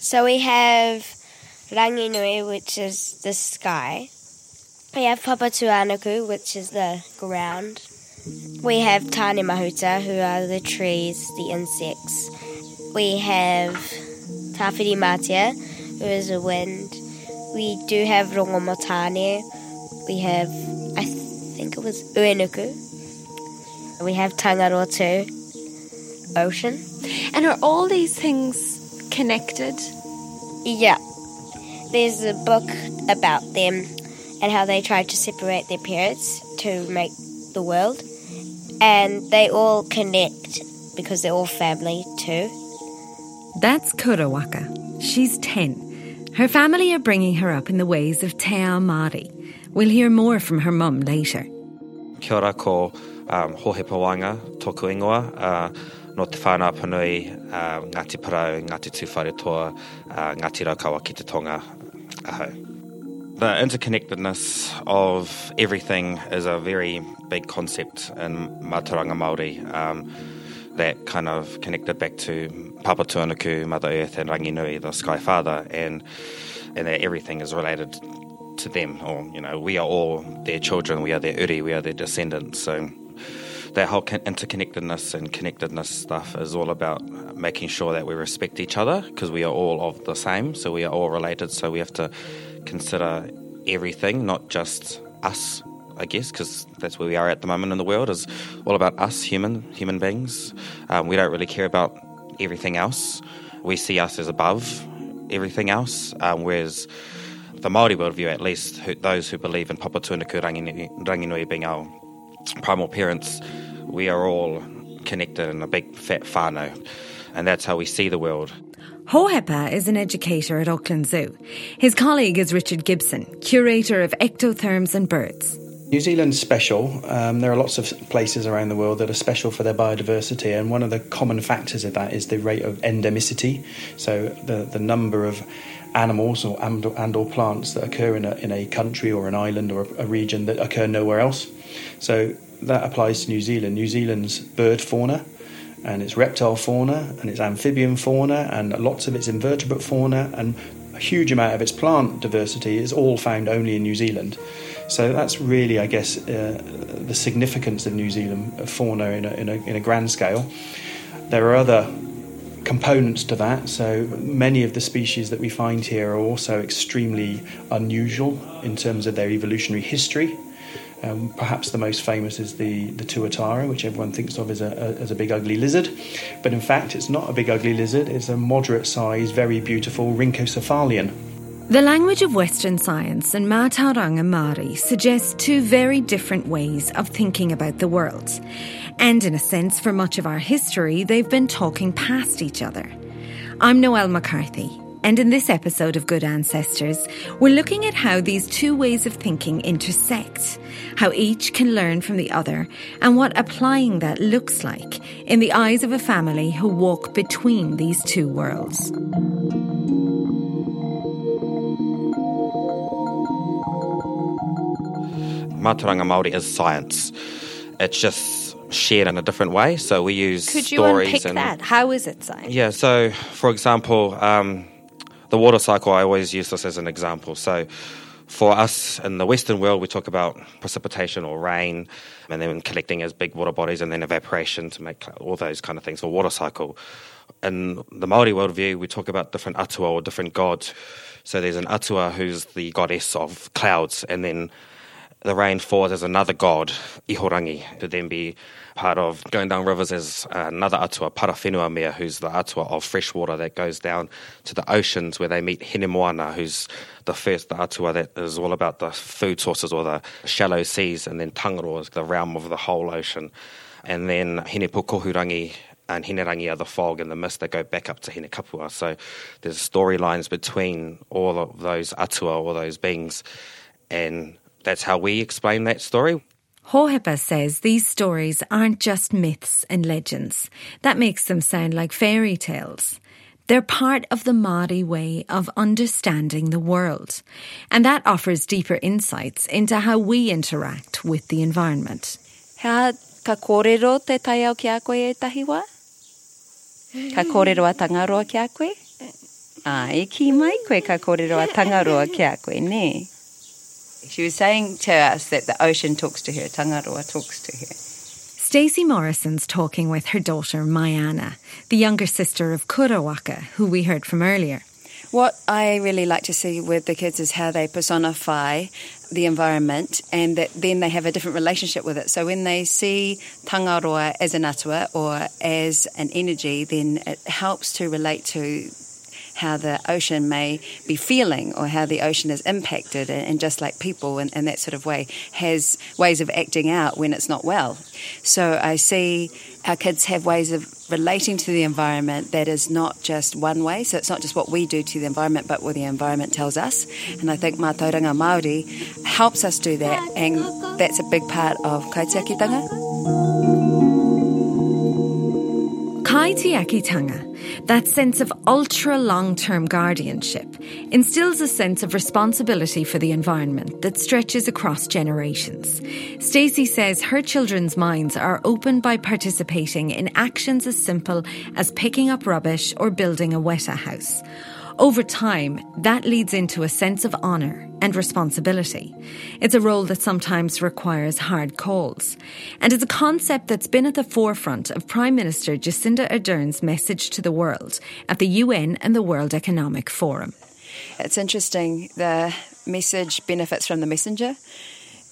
So we have Ranginui, which is the sky. We have Papa Papatuanuku, which is the ground. We have Tane Mahuta, who are the trees, the insects. We have Tawhirimatea, who is the wind. We do have Rongomatane. We have, I think it was Uenuku. We have Tangaroa too, ocean. And are all these things connected? Yeah. There's a book about them and how they tried to separate their parents to make the world. And they all connect because they're all family too. That's Kurawaka. She's 10. Her family are bringing her up in the ways of Te Ao Māori. We'll hear more from her mum later. Kia ora ko um, Hohepa Wanga, tōku ingoa. Uh, no te uh, Ngāti Porou, Ngāti uh, Ngāti Raukawa ki te tonga aho. The interconnectedness of everything is a very big concept in Mātauranga Māori um, that kind of connected back to Papatuanuku, Mother Earth and Ranginui, the Sky Father, and, and that everything is related to them, or, you know, we are all their children, we are their uri, we are their descendants, so that whole interconnectedness and connectedness stuff is all about making sure that we respect each other because we are all of the same, so we are all related. So we have to consider everything, not just us. I guess because that's where we are at the moment in the world is all about us, human human beings. Um, we don't really care about everything else. We see us as above everything else, um, whereas the Maori worldview, at least, who, those who believe in Papatuanuku Ranginui, Ranginui being our primal parents, we are all connected in a big fat whānau, and that's how we see the world. Hohepa is an educator at Auckland Zoo. His colleague is Richard Gibson, curator of ectotherms and birds. New Zealand's special. Um, there are lots of places around the world that are special for their biodiversity, and one of the common factors of that is the rate of endemicity. So the the number of animals or and, and or plants that occur in a in a country or an island or a, a region that occur nowhere else. So that applies to New Zealand. New Zealand's bird fauna and its reptile fauna and its amphibian fauna and lots of its invertebrate fauna and a huge amount of its plant diversity is all found only in New Zealand. So that's really, I guess, uh, the significance of New Zealand fauna in a, in, a, in a grand scale. There are other components to that. So many of the species that we find here are also extremely unusual in terms of their evolutionary history. Um, perhaps the most famous is the, the tuatara, which everyone thinks of as a, a, as a big ugly lizard. But in fact, it's not a big ugly lizard, it's a moderate sized, very beautiful rhynchocephalian. The language of Western science and Mātauranga Māori suggests two very different ways of thinking about the world. And in a sense, for much of our history, they've been talking past each other. I'm Noelle McCarthy, and in this episode of Good Ancestors, we're looking at how these two ways of thinking intersect, how each can learn from the other, and what applying that looks like in the eyes of a family who walk between these two worlds. Mātauranga Māori is science. It's just shared in a different way. So we use Could you stories unpick and that? How is it science? Yeah, so for example, um, the water cycle, I always use this as an example. So For us in the Western world, we talk about precipitation or rain, and then collecting as big water bodies, and then evaporation to make all those kind of things, or water cycle. In the Maori worldview, we talk about different atua or different gods. So there's an atua who's the goddess of clouds, and then the rain falls as another god, Ihorangi, to then be part of going down rivers as another atua, Parawhenuamea, who's the atua of fresh water that goes down to the oceans where they meet Hinemoana, who's the first atua that is all about the food sources or the shallow seas, and then Tangaroa is the realm of the whole ocean. And then Hinepukohurangi and Hinerangi are the fog and the mist that go back up to Hinekapua. So there's storylines between all of those atua, all those beings, and that's how we explain that story. Hohepa says these stories aren't just myths and legends. That makes them sound like fairy tales. They're part of the Māori way of understanding the world. And that offers deeper insights into how we interact with the environment. Hea ka kōrero te tai au ki a koe e tahiwa? Ka kōrero a tangaroa ki a koe? Eh. Ai, ah, ki mai koe ka kōrero a tangaroa ki a koe, ne? She was saying to us that the ocean talks to her, Tangaroa talks to her. Stacey Morrison's talking with her daughter Maiana, the younger sister of Kurawaka, who we heard from earlier. What I really like to see with the kids is how they personify the environment and that then they have a different relationship with it. So when they see tangaroa as an atua or as an energy, then it helps to relate to how the ocean may be feeling or how the ocean is impacted and, just like people in, in that sort of way has ways of acting out when it's not well. So I see our kids have ways of relating to the environment that is not just one way. So it's not just what we do to the environment, but what the environment tells us. And I think Mātauranga Māori helps us do that, and that's a big part of kaitiakitanga. Kaitiakitanga, that sense of ultra long term guardianship, instills a sense of responsibility for the environment that stretches across generations. Stacey says her children's minds are opened by participating in actions as simple as picking up rubbish or building a weta house. Over time, that leads into a sense of honour and responsibility. It's a role that sometimes requires hard calls. And it's a concept that's been at the forefront of Prime Minister Jacinda Ardern's message to the world at the UN and the World Economic Forum. It's interesting, the message benefits from the messenger.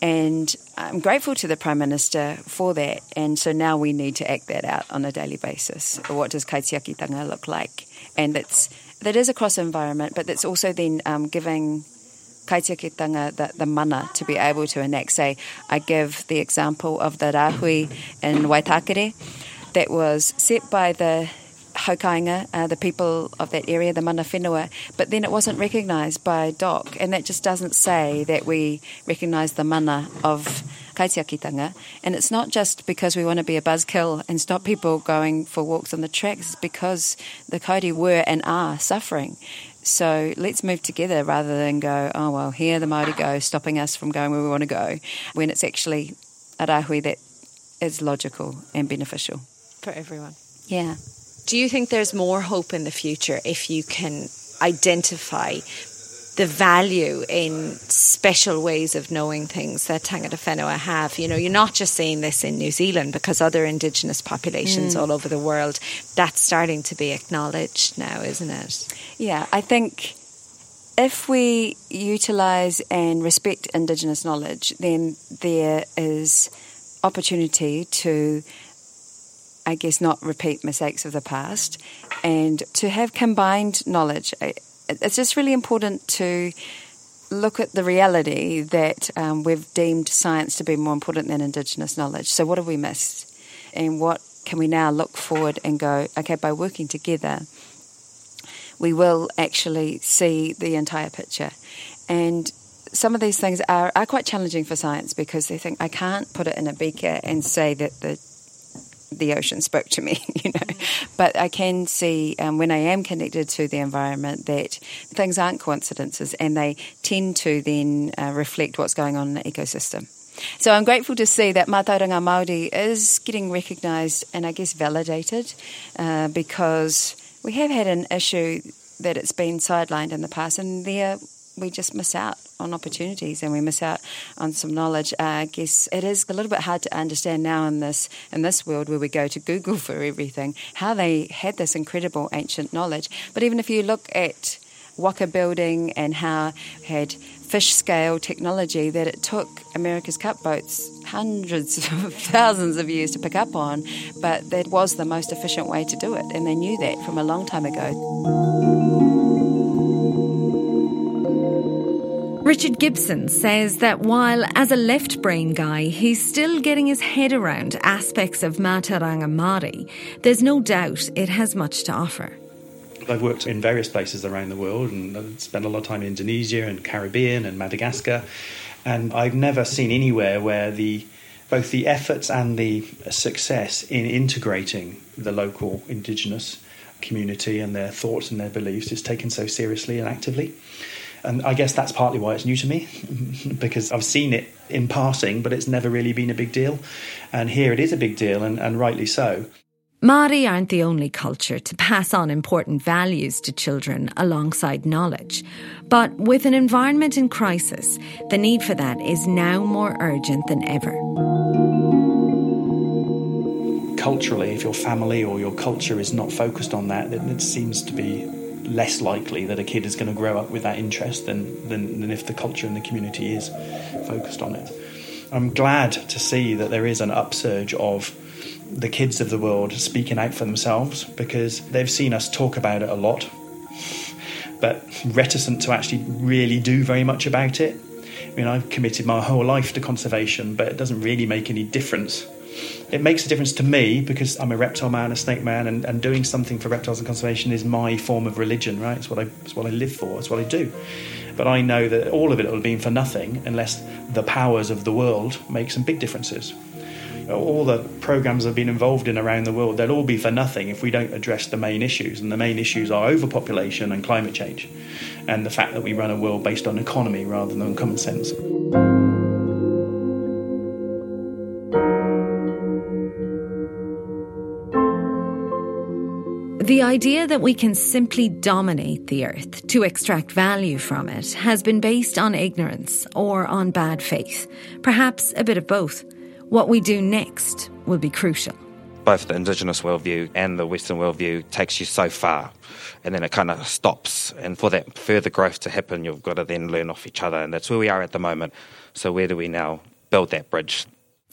And I'm grateful to the Prime Minister for that. And so now we need to act that out on a daily basis. What does kaitiakitanga look like? And it's that is across environment, but that's also then um, giving kaitiakitanga the, the mana to be able to enact. Say, I give the example of the rahui in Waitakere that was set by the Hokainga, uh, the people of that area, the mana whenua, but then it wasn't recognised by DOC, and that just doesn't say that we recognise the mana of kaitiakitanga. And it's not just because we want to be a buzzkill and stop people going for walks on the tracks, it's because the kauri were and are suffering. So let's move together rather than go, oh, well, here the Māori go, stopping us from going where we want to go, when it's actually a rahui that is logical and beneficial. For everyone. Yeah. Do you think there's more hope in the future if you can identify the value in special ways of knowing things that Tangata Whenua have. You know, you're not just seeing this in New Zealand because other indigenous populations mm. all over the world, that's starting to be acknowledged now, isn't it? Yeah, I think if we utilise and respect indigenous knowledge, then there is opportunity to I guess, not repeat mistakes of the past and to have combined knowledge it's just really important to look at the reality that um, we've deemed science to be more important than Indigenous knowledge. So, what have we missed? And what can we now look forward and go, okay, by working together, we will actually see the entire picture. And some of these things are, are quite challenging for science because they think I can't put it in a beaker and say that the the ocean spoke to me, you know. But I can see um, when I am connected to the environment that things aren't coincidences and they tend to then uh, reflect what's going on in the ecosystem. So I'm grateful to see that Mātauranga Māori is getting recognised and I guess validated uh, because we have had an issue that it's been sidelined in the past and there we just miss out on opportunities and we miss out on some knowledge. Uh, I guess it is a little bit hard to understand now in this in this world where we go to Google for everything how they had this incredible ancient knowledge. But even if you look at Waka building and how had fish scale technology that it took America's Cup boats hundreds of thousands of years to pick up on, but that was the most efficient way to do it, and they knew that from a long time ago. Richard Gibson says that while as a left brain guy, he's still getting his head around aspects of Mātauranga Māori, there's no doubt it has much to offer. I've worked in various places around the world and I've spent a lot of time in Indonesia and Caribbean and Madagascar. And I've never seen anywhere where the both the efforts and the success in integrating the local indigenous community and their thoughts and their beliefs is taken so seriously and actively. And I guess that's partly why it's new to me, because I've seen it in passing, but it's never really been a big deal. And here it is a big deal, and, and rightly so. Māori aren't the only culture to pass on important values to children alongside knowledge. But with an environment in crisis, the need for that is now more urgent than ever. Culturally, if your family or your culture is not focused on that, then it seems to be less likely that a kid is going to grow up with that interest than, than, than if the culture and the community is focused on it. I'm glad to see that there is an upsurge of the kids of the world speaking out for themselves because they've seen us talk about it a lot, but reticent to actually really do very much about it. I mean, I've committed my whole life to conservation, but it doesn't really make any difference it makes a difference to me because I'm a reptile man, a snake man, and, and doing something for reptiles and conservation is my form of religion, right? It's what I, it's what I live for, it's what I do. But I know that all of it will been for nothing unless the powers of the world make some big differences. All the programs I've been involved in around the world, they'll all be for nothing if we don't address the main issues. And the main issues are overpopulation and climate change, and the fact that we run a world based on economy rather than common sense. Idea that we can simply dominate the earth to extract value from it has been based on ignorance or on bad faith, perhaps a bit of both. What we do next will be crucial. Both the Indigenous worldview and the Western worldview takes you so far, and then it kind of stops. And for that further growth to happen, you've got to then learn off each other, and that's where we are at the moment. So, where do we now build that bridge?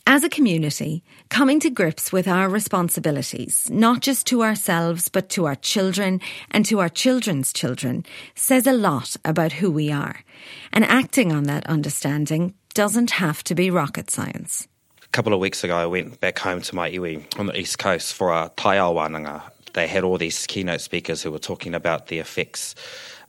As a community, coming to grips with our responsibilities, not just to ourselves, but to our children and to our children's children, says a lot about who we are. And acting on that understanding doesn't have to be rocket science. A couple of weeks ago, I went back home to my iwi on the east coast for a tai awananga. They had all these keynote speakers who were talking about the effects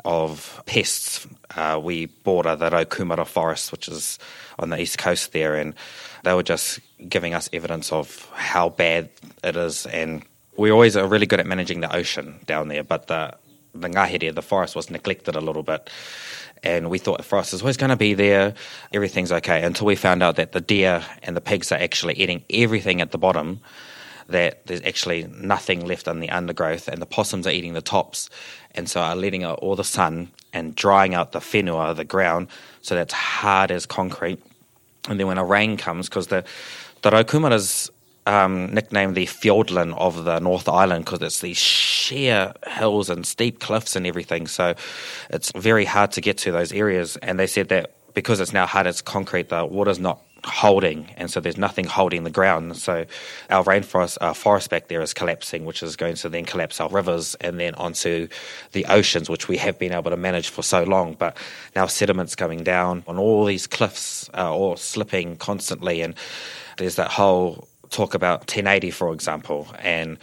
of pests. Uh, we border the Raukumara forest, which is on the east coast there, and they were just giving us evidence of how bad it is. And we always are really good at managing the ocean down there, but the the ngahere, the forest, was neglected a little bit. And we thought the forest is always going to be there, everything's okay, until we found out that the deer and the pigs are actually eating everything at the bottom that there's actually nothing left in the undergrowth, and the possums are eating the tops, and so are letting out all the sun and drying out the whenua, the ground, so that's hard as concrete. And then when a rain comes, because the the Raukumara's um, nicknamed the Fiordland of the North Island because it's these sheer hills and steep cliffs and everything. So it's very hard to get to those areas. And they said that because it's now hard as concrete, the water's not holding, and so there's nothing holding the ground. So our rainforest, our forest back there is collapsing, which is going to then collapse our rivers and then onto the oceans, which we have been able to manage for so long. But now sediment's coming down on all these cliffs, are all slipping constantly, and there's that whole talk about 1080, for example, and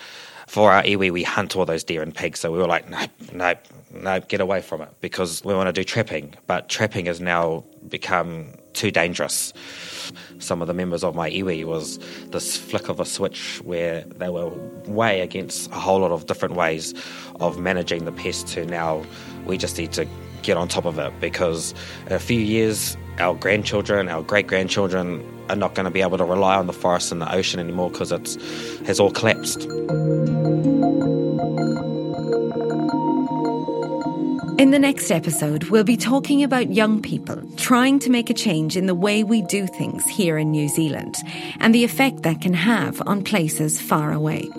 for our iwi, we hunt all those deer and pigs. So we were like, nope, nope, nope, get away from it because we want to do trapping. But trapping has now become too dangerous. Some of the members of my iwi was this flick of a switch where they were way against a whole lot of different ways of managing the pest to now we just need to get on top of it because in a few years our grandchildren, our great grandchildren are not going to be able to rely on the forest and the ocean anymore because it has all collapsed. In the next episode, we'll be talking about young people trying to make a change in the way we do things here in New Zealand and the effect that can have on places far away.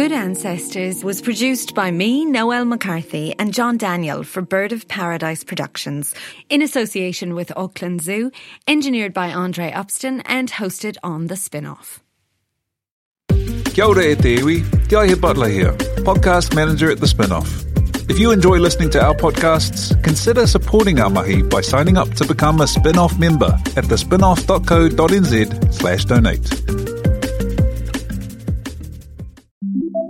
Good Ancestors was produced by me, Noelle McCarthy, and John Daniel for Bird of Paradise Productions, in association with Auckland Zoo, engineered by Andre Upston, and hosted on The Spinoff. Kia ora e te iwi, Te Butler here, podcast manager at The Spinoff. If you enjoy listening to our podcasts, consider supporting our mahi by signing up to become a spin-off member at thespinoff.co.nz slash donate.